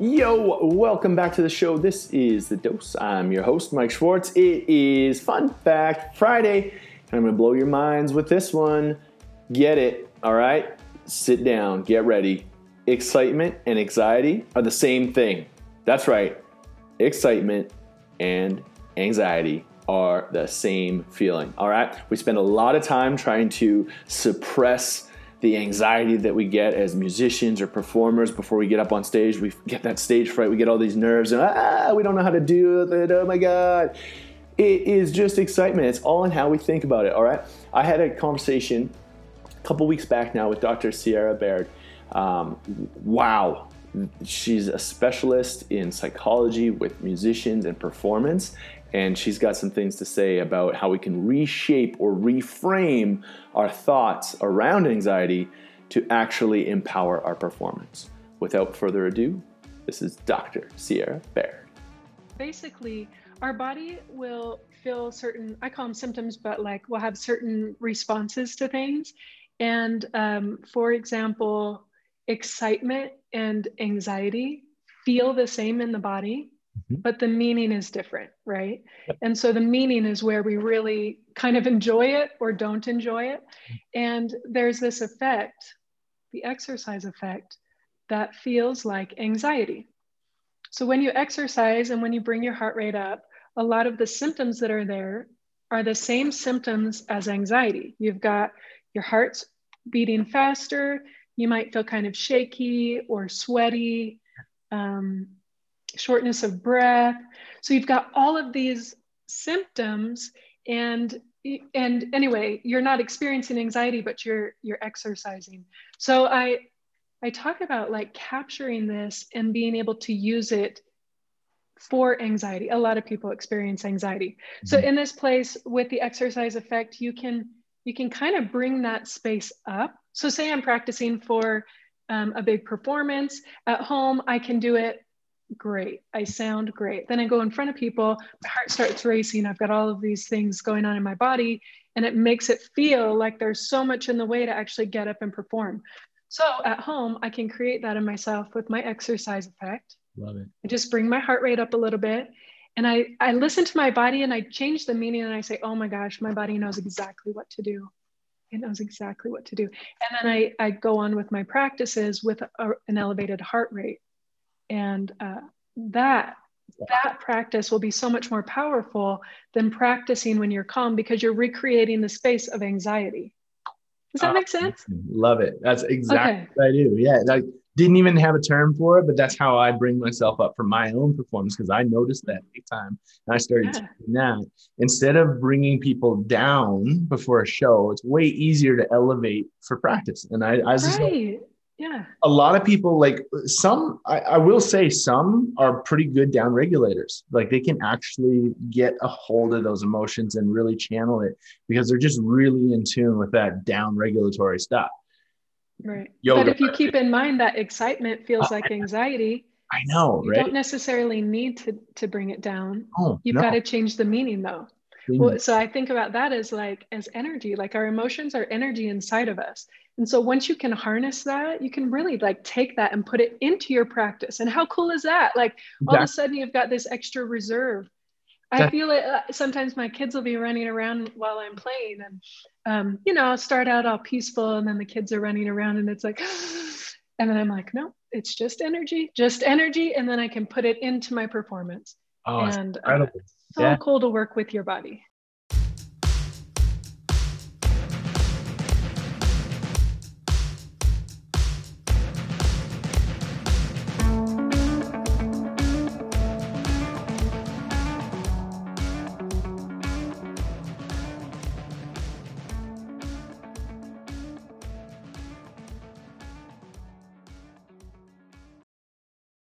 Yo, welcome back to the show. This is The Dose. I'm your host, Mike Schwartz. It is Fun Fact Friday, and I'm going to blow your minds with this one. Get it, all right? Sit down, get ready. Excitement and anxiety are the same thing. That's right. Excitement and anxiety are the same feeling, all right? We spend a lot of time trying to suppress the anxiety that we get as musicians or performers before we get up on stage. We get that stage fright, we get all these nerves, and ah, we don't know how to do it. Oh my God. It is just excitement. It's all in how we think about it, all right? I had a conversation a couple weeks back now with Dr. Sierra Baird. Um, wow, she's a specialist in psychology with musicians and performance and she's got some things to say about how we can reshape or reframe our thoughts around anxiety to actually empower our performance. Without further ado, this is Dr. Sierra Baird. Basically, our body will feel certain, I call them symptoms, but like we'll have certain responses to things. And um, for example, excitement and anxiety feel the same in the body Mm-hmm. but the meaning is different, right? Yep. And so the meaning is where we really kind of enjoy it or don't enjoy it. And there's this effect, the exercise effect, that feels like anxiety. So when you exercise and when you bring your heart rate up, a lot of the symptoms that are there are the same symptoms as anxiety. You've got your heart's beating faster, you might feel kind of shaky or sweaty. Um, shortness of breath. So you've got all of these symptoms and and anyway, you're not experiencing anxiety but you're you're exercising. So I I talk about like capturing this and being able to use it for anxiety. A lot of people experience anxiety. Mm-hmm. So in this place with the exercise effect, you can you can kind of bring that space up. So say I'm practicing for um, a big performance at home, I can do it great. I sound great. Then I go in front of people, my heart starts racing. I've got all of these things going on in my body, and it makes it feel like there's so much in the way to actually get up and perform. So at home, I can create that in myself with my exercise effect. Love it. I just bring my heart rate up a little bit. And I, I listen to my body and I change the meaning and I say, oh my gosh, my body knows exactly what to do. It knows exactly what to do. And then I, I go on with my practices with a, an elevated heart rate and uh, that that practice will be so much more powerful than practicing when you're calm because you're recreating the space of anxiety. Does that uh, make sense? Love it. That's exactly okay. what I do. Yeah. I didn't even have a term for it, but that's how I bring myself up for my own performance because I noticed that big time. And I started yeah. doing that. Instead of bringing people down before a show, it's way easier to elevate for practice. And I, I was right. just yeah a lot of people like some I, I, will say some are pretty good down regulators like they can actually get a hold of those emotions and really channel it because they're just really in tune with that down regulatory stuff right Yoga. but if you keep in mind that excitement feels like anxiety i know you right? don't necessarily need to to bring it down oh, you've no. got to change the meaning though well, so I think about that as like as energy, like our emotions are energy inside of us. And so once you can harness that, you can really like take that and put it into your practice. And how cool is that? Like all of a sudden you've got this extra reserve. I feel it. Uh, sometimes my kids will be running around while I'm playing, and um, you know, I'll start out all peaceful, and then the kids are running around, and it's like, and then I'm like, no, it's just energy, just energy, and then I can put it into my performance. Oh, and uh, so yeah. cool to work with your body.